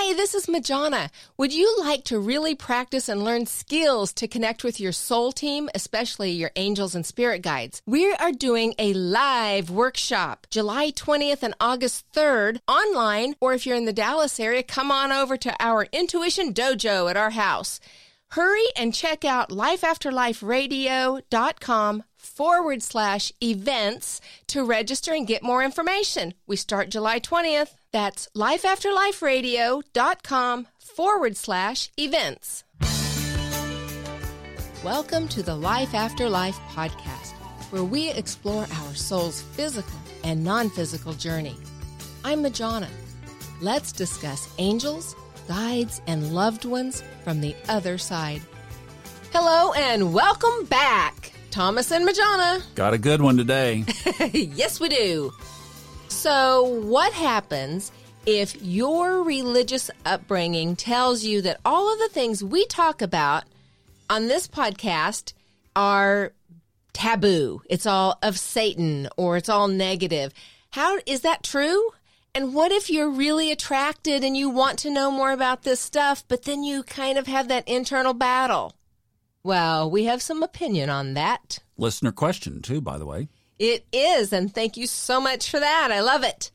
Hi, this is Majana. Would you like to really practice and learn skills to connect with your soul team, especially your angels and spirit guides? We are doing a live workshop July 20th and August 3rd online, or if you're in the Dallas area, come on over to our Intuition Dojo at our house. Hurry and check out lifeafterliferadio.com forward slash events to register and get more information. We start July 20th. That's lifeafterliferadio.com forward slash events. Welcome to the Life After Life podcast, where we explore our soul's physical and non physical journey. I'm Majana. Let's discuss angels, guides, and loved ones from the other side. Hello and welcome back, Thomas and Majana. Got a good one today. yes, we do. So, what happens if your religious upbringing tells you that all of the things we talk about on this podcast are taboo? It's all of Satan or it's all negative. How is that true? And what if you're really attracted and you want to know more about this stuff, but then you kind of have that internal battle? Well, we have some opinion on that. Listener question, too, by the way. It is, and thank you so much for that. I love it.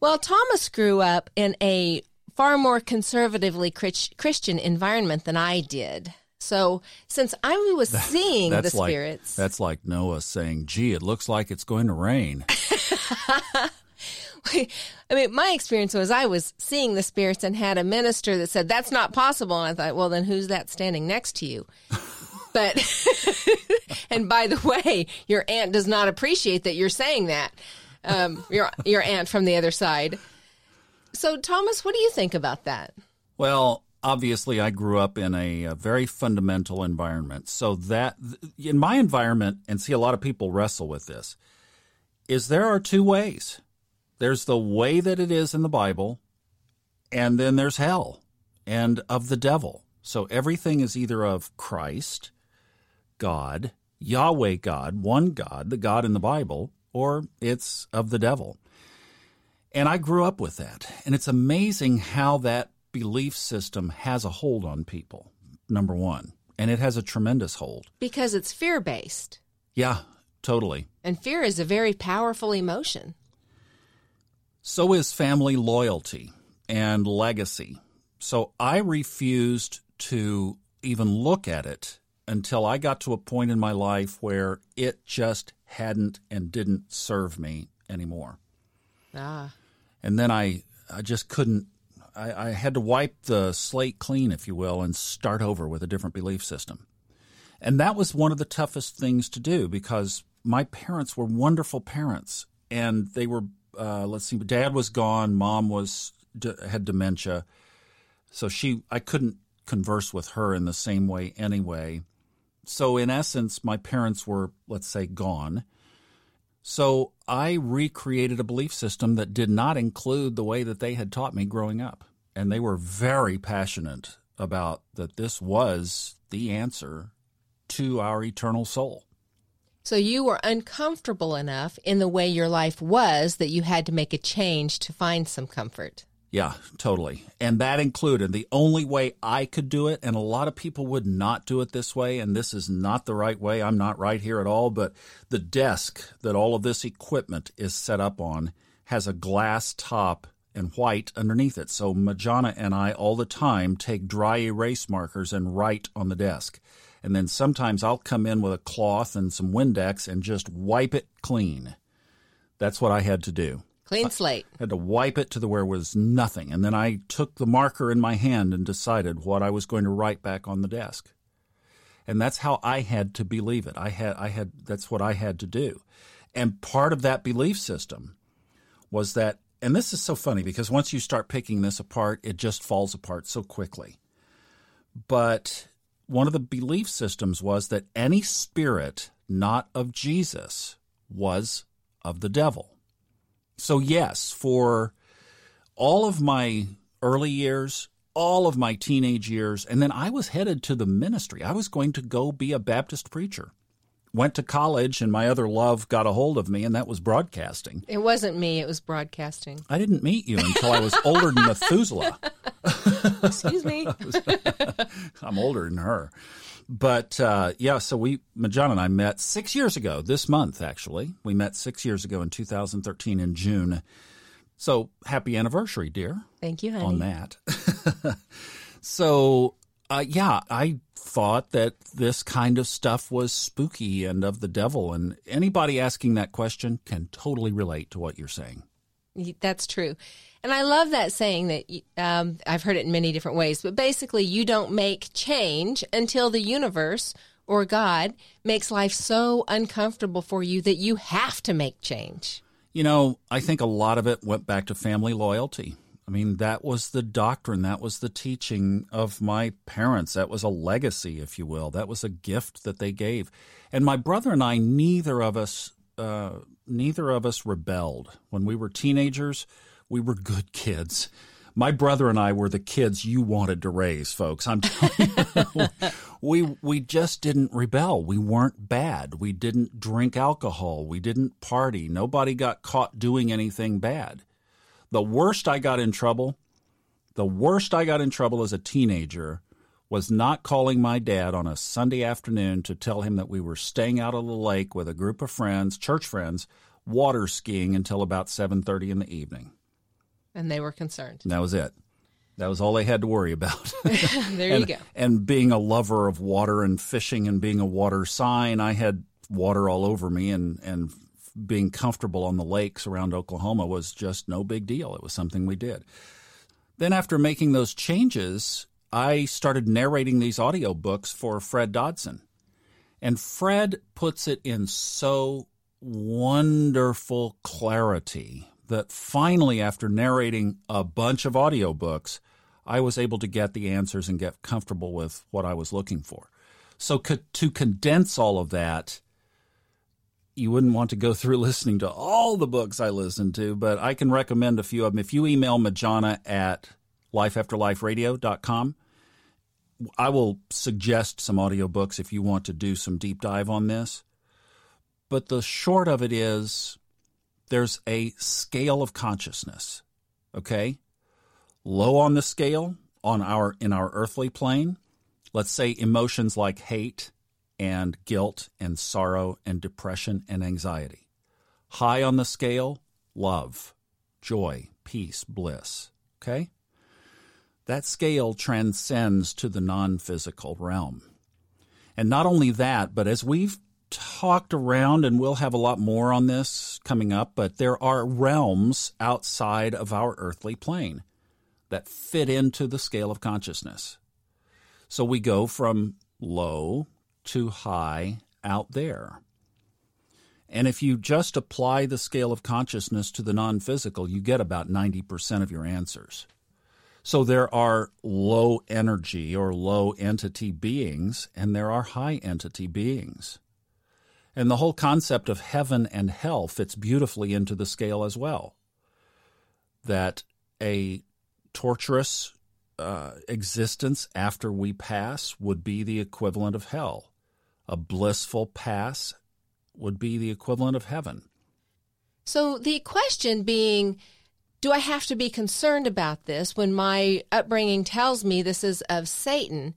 Well, Thomas grew up in a far more conservatively Christian environment than I did. So, since I was seeing the spirits. Like, that's like Noah saying, gee, it looks like it's going to rain. I mean, my experience was I was seeing the spirits and had a minister that said, that's not possible. And I thought, well, then who's that standing next to you? But, and by the way, your aunt does not appreciate that you're saying that. Um, your, your aunt from the other side. So, Thomas, what do you think about that? Well, obviously, I grew up in a, a, very fundamental environment. So, that in my environment, and see a lot of people wrestle with this, is there are two ways there's the way that it is in the Bible, and then there's hell and of the devil. So, everything is either of Christ God, Yahweh God, one God, the God in the Bible, or it's of the devil. And I grew up with that. And it's amazing how that belief system has a hold on people, number one. And it has a tremendous hold. Because it's fear based. Yeah, totally. And fear is a very powerful emotion. So is family loyalty and legacy. So I refused to even look at it until I got to a point in my life where it just hadn't and didn't serve me anymore. Ah. And then I, I just couldn't, I, I had to wipe the slate clean, if you will, and start over with a different belief system. And that was one of the toughest things to do because my parents were wonderful parents and they were, uh, let's see, dad was gone, mom was, had dementia. So she, I couldn't converse with her in the same way anyway. So, in essence, my parents were, let's say, gone. So, I recreated a belief system that did not include the way that they had taught me growing up. And they were very passionate about that this was the answer to our eternal soul. So, you were uncomfortable enough in the way your life was that you had to make a change to find some comfort. Yeah, totally. And that included the only way I could do it, and a lot of people would not do it this way, and this is not the right way. I'm not right here at all, but the desk that all of this equipment is set up on has a glass top and white underneath it. So Majana and I all the time take dry erase markers and write on the desk. And then sometimes I'll come in with a cloth and some Windex and just wipe it clean. That's what I had to do. Clean slate. I had to wipe it to the where was nothing. And then I took the marker in my hand and decided what I was going to write back on the desk. And that's how I had to believe it. I had I had that's what I had to do. And part of that belief system was that and this is so funny because once you start picking this apart, it just falls apart so quickly. But one of the belief systems was that any spirit not of Jesus was of the devil. So, yes, for all of my early years, all of my teenage years, and then I was headed to the ministry. I was going to go be a Baptist preacher went to college and my other love got a hold of me, and that was broadcasting. It wasn't me, it was broadcasting. I didn't meet you until I was older than Methuselah. Excuse me. I'm older than her. But uh, yeah, so we, John and I met six years ago, this month actually. We met six years ago in 2013 in June. So happy anniversary, dear. Thank you, honey. On that. so uh, yeah, I thought that this kind of stuff was spooky and of the devil. And anybody asking that question can totally relate to what you're saying. That's true. And I love that saying that um, I've heard it in many different ways, but basically, you don't make change until the universe or God makes life so uncomfortable for you that you have to make change. You know, I think a lot of it went back to family loyalty. I mean, that was the doctrine, that was the teaching of my parents. That was a legacy, if you will. That was a gift that they gave. And my brother and I, neither of us, uh, neither of us rebelled when we were teenagers we were good kids. My brother and I were the kids you wanted to raise, folks. I'm telling you, we we just didn't rebel. We weren't bad. We didn't drink alcohol. We didn't party. Nobody got caught doing anything bad. The worst I got in trouble, the worst I got in trouble as a teenager was not calling my dad on a Sunday afternoon to tell him that we were staying out of the lake with a group of friends, church friends, water skiing until about 7:30 in the evening. And they were concerned. And that was it. That was all they had to worry about. there and, you go. And being a lover of water and fishing and being a water sign, I had water all over me and, and being comfortable on the lakes around Oklahoma was just no big deal. It was something we did. Then after making those changes, I started narrating these audio books for Fred Dodson. And Fred puts it in so wonderful clarity that finally, after narrating a bunch of audiobooks, I was able to get the answers and get comfortable with what I was looking for. So, to condense all of that, you wouldn't want to go through listening to all the books I listened to, but I can recommend a few of them. If you email Majana at lifeafterliferadio.com, I will suggest some audiobooks if you want to do some deep dive on this. But the short of it is there's a scale of consciousness. Okay? Low on the scale on our in our earthly plane, let's say emotions like hate and guilt and sorrow and depression and anxiety. High on the scale, love, joy, peace, bliss. Okay? That scale transcends to the non physical realm. And not only that, but as we've talked around, and we'll have a lot more on this coming up, but there are realms outside of our earthly plane that fit into the scale of consciousness. So we go from low to high out there. And if you just apply the scale of consciousness to the non physical, you get about 90% of your answers. So there are low energy or low entity beings, and there are high entity beings. And the whole concept of heaven and hell fits beautifully into the scale as well. That a torturous uh, existence after we pass would be the equivalent of hell. A blissful pass would be the equivalent of heaven. So the question being, do I have to be concerned about this when my upbringing tells me this is of Satan?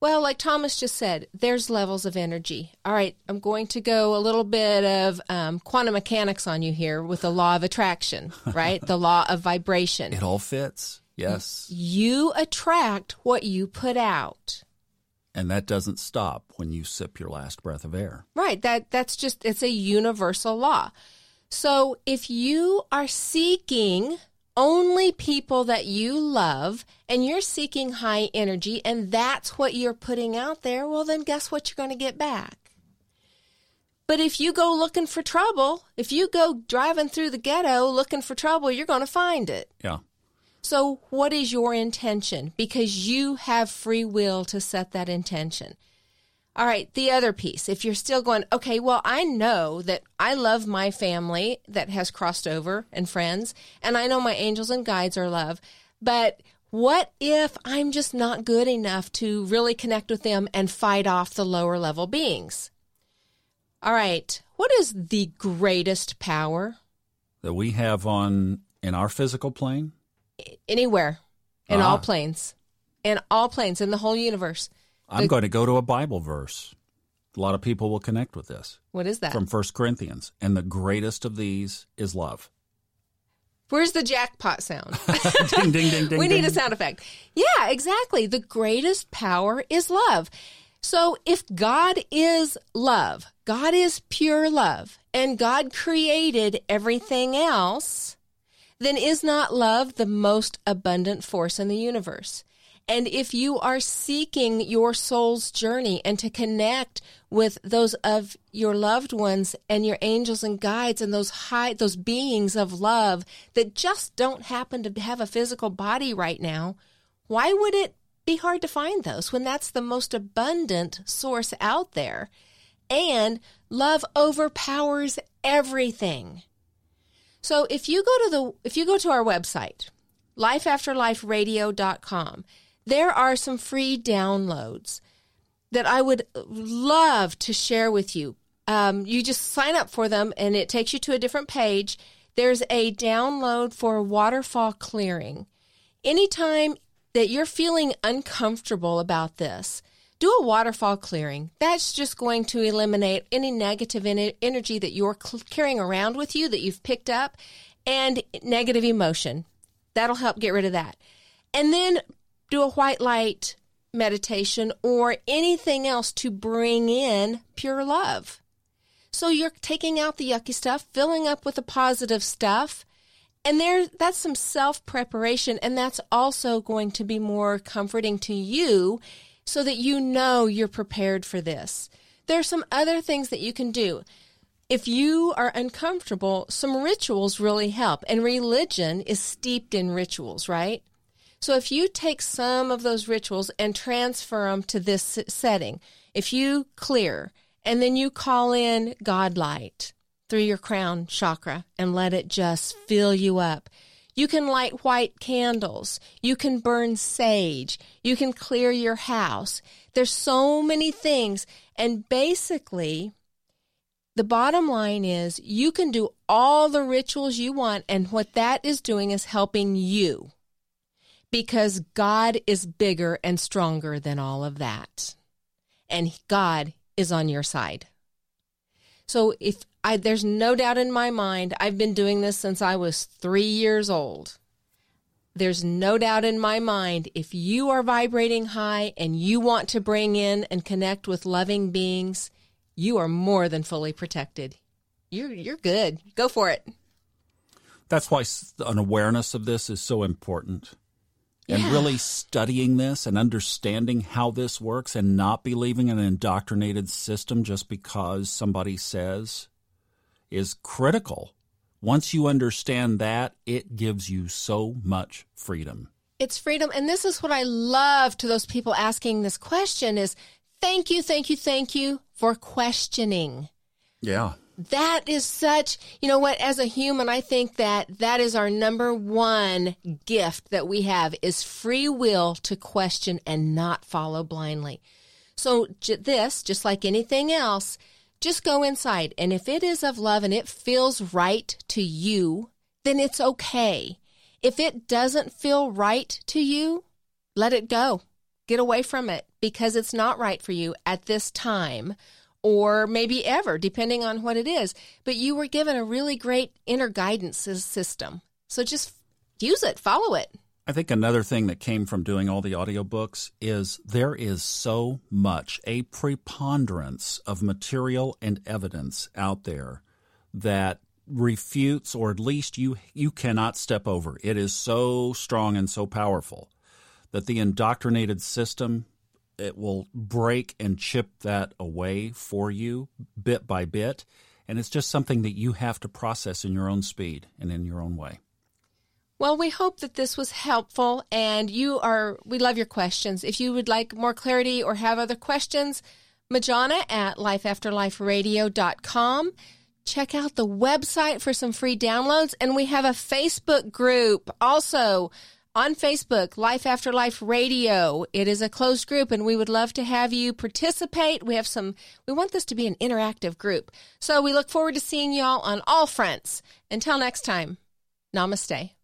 Well, like Thomas just said, there's levels of energy. All right, I'm going to go a little bit of um, quantum mechanics on you here with the law of attraction, right? the law of vibration. It all fits. Yes. You attract what you put out. And that doesn't stop when you sip your last breath of air. Right. That that's just it's a universal law. So if you are seeking only people that you love and you're seeking high energy and that's what you're putting out there, well, then guess what you're going to get back? But if you go looking for trouble, if you go driving through the ghetto looking for trouble, you're going to find it. Yeah. So, what is your intention? Because you have free will to set that intention. All right, the other piece, if you're still going, okay, well, I know that I love my family that has crossed over and friends, and I know my angels and guides are love, but what if I'm just not good enough to really connect with them and fight off the lower level beings? All right. What is the greatest power? That we have on in our physical plane? Anywhere. In all Ah. planes. In all planes in the whole universe. I'm The- going to go to a Bible verse. A lot of people will connect with this What is that? from 1 Corinthians. And the greatest of these is love. Where's the jackpot sound? ding, ding, ding, ding. we need ding. a sound effect. Yeah, exactly. The greatest power is love. So if God is love, God is pure love, and God created everything else, then is not love the most abundant force in the universe? And if you are seeking your soul's journey and to connect with those of your loved ones and your angels and guides and those high those beings of love that just don't happen to have a physical body right now, why would it be hard to find those when that's the most abundant source out there? And love overpowers everything. So if you go to the if you go to our website, lifeafterliferadio.com, there are some free downloads that I would love to share with you. Um, you just sign up for them and it takes you to a different page. There's a download for waterfall clearing. Anytime that you're feeling uncomfortable about this, do a waterfall clearing. That's just going to eliminate any negative energy that you're carrying around with you that you've picked up and negative emotion. That'll help get rid of that. And then do a white light meditation or anything else to bring in pure love. So you're taking out the yucky stuff, filling up with the positive stuff. And there that's some self preparation and that's also going to be more comforting to you so that you know you're prepared for this. There are some other things that you can do. If you are uncomfortable, some rituals really help. And religion is steeped in rituals, right? So if you take some of those rituals and transfer them to this setting, if you clear and then you call in God light through your crown chakra and let it just fill you up. You can light white candles. You can burn sage. You can clear your house. There's so many things. And basically, the bottom line is you can do all the rituals you want. And what that is doing is helping you because God is bigger and stronger than all of that. And God is on your side. So if I there's no doubt in my mind, I've been doing this since I was 3 years old. There's no doubt in my mind if you are vibrating high and you want to bring in and connect with loving beings, you are more than fully protected. You're you're good. Go for it. That's why an awareness of this is so important. And Yeah. really studying this and understanding how this works and not believing in an indoctrinated system just because somebody says is critical. Once you understand that, it gives you so much freedom. It's freedom. And this is what I love to those people asking this question is thank you, thank you, thank you for questioning. Yeah. That is such, you know what, as a human, I think that that is our number one gift that we have is free will to question and not follow blindly. So this, just like anything else, just go inside. And if it is of love and it feels right to you, then it's okay. If it doesn't feel right to you, let it go. Get away from it because it's not right for you at this time or maybe ever, depending on what it is. But you were given a really great inner guidance system. So just use it, follow it. I think another thing that came from doing all the audiobooks is there is so much, a preponderance of material and evidence out there that refutes or at least you you cannot step over. It is so strong and so powerful that the indoctrinated system it will break and chip that away for you bit by bit and it's just something that you have to process in your own speed and in your own way. Well, we hope that this was helpful and you are, we love your questions. If you would like more clarity or have other questions, Majana at lifeafterliferadio.com. Check out the website for some free downloads and we have a Facebook group also on Facebook, Life After Life Radio. It is a closed group and we would love to have you participate. We have some, we want this to be an interactive group. So we look forward to seeing y'all on all fronts. Until next time, namaste.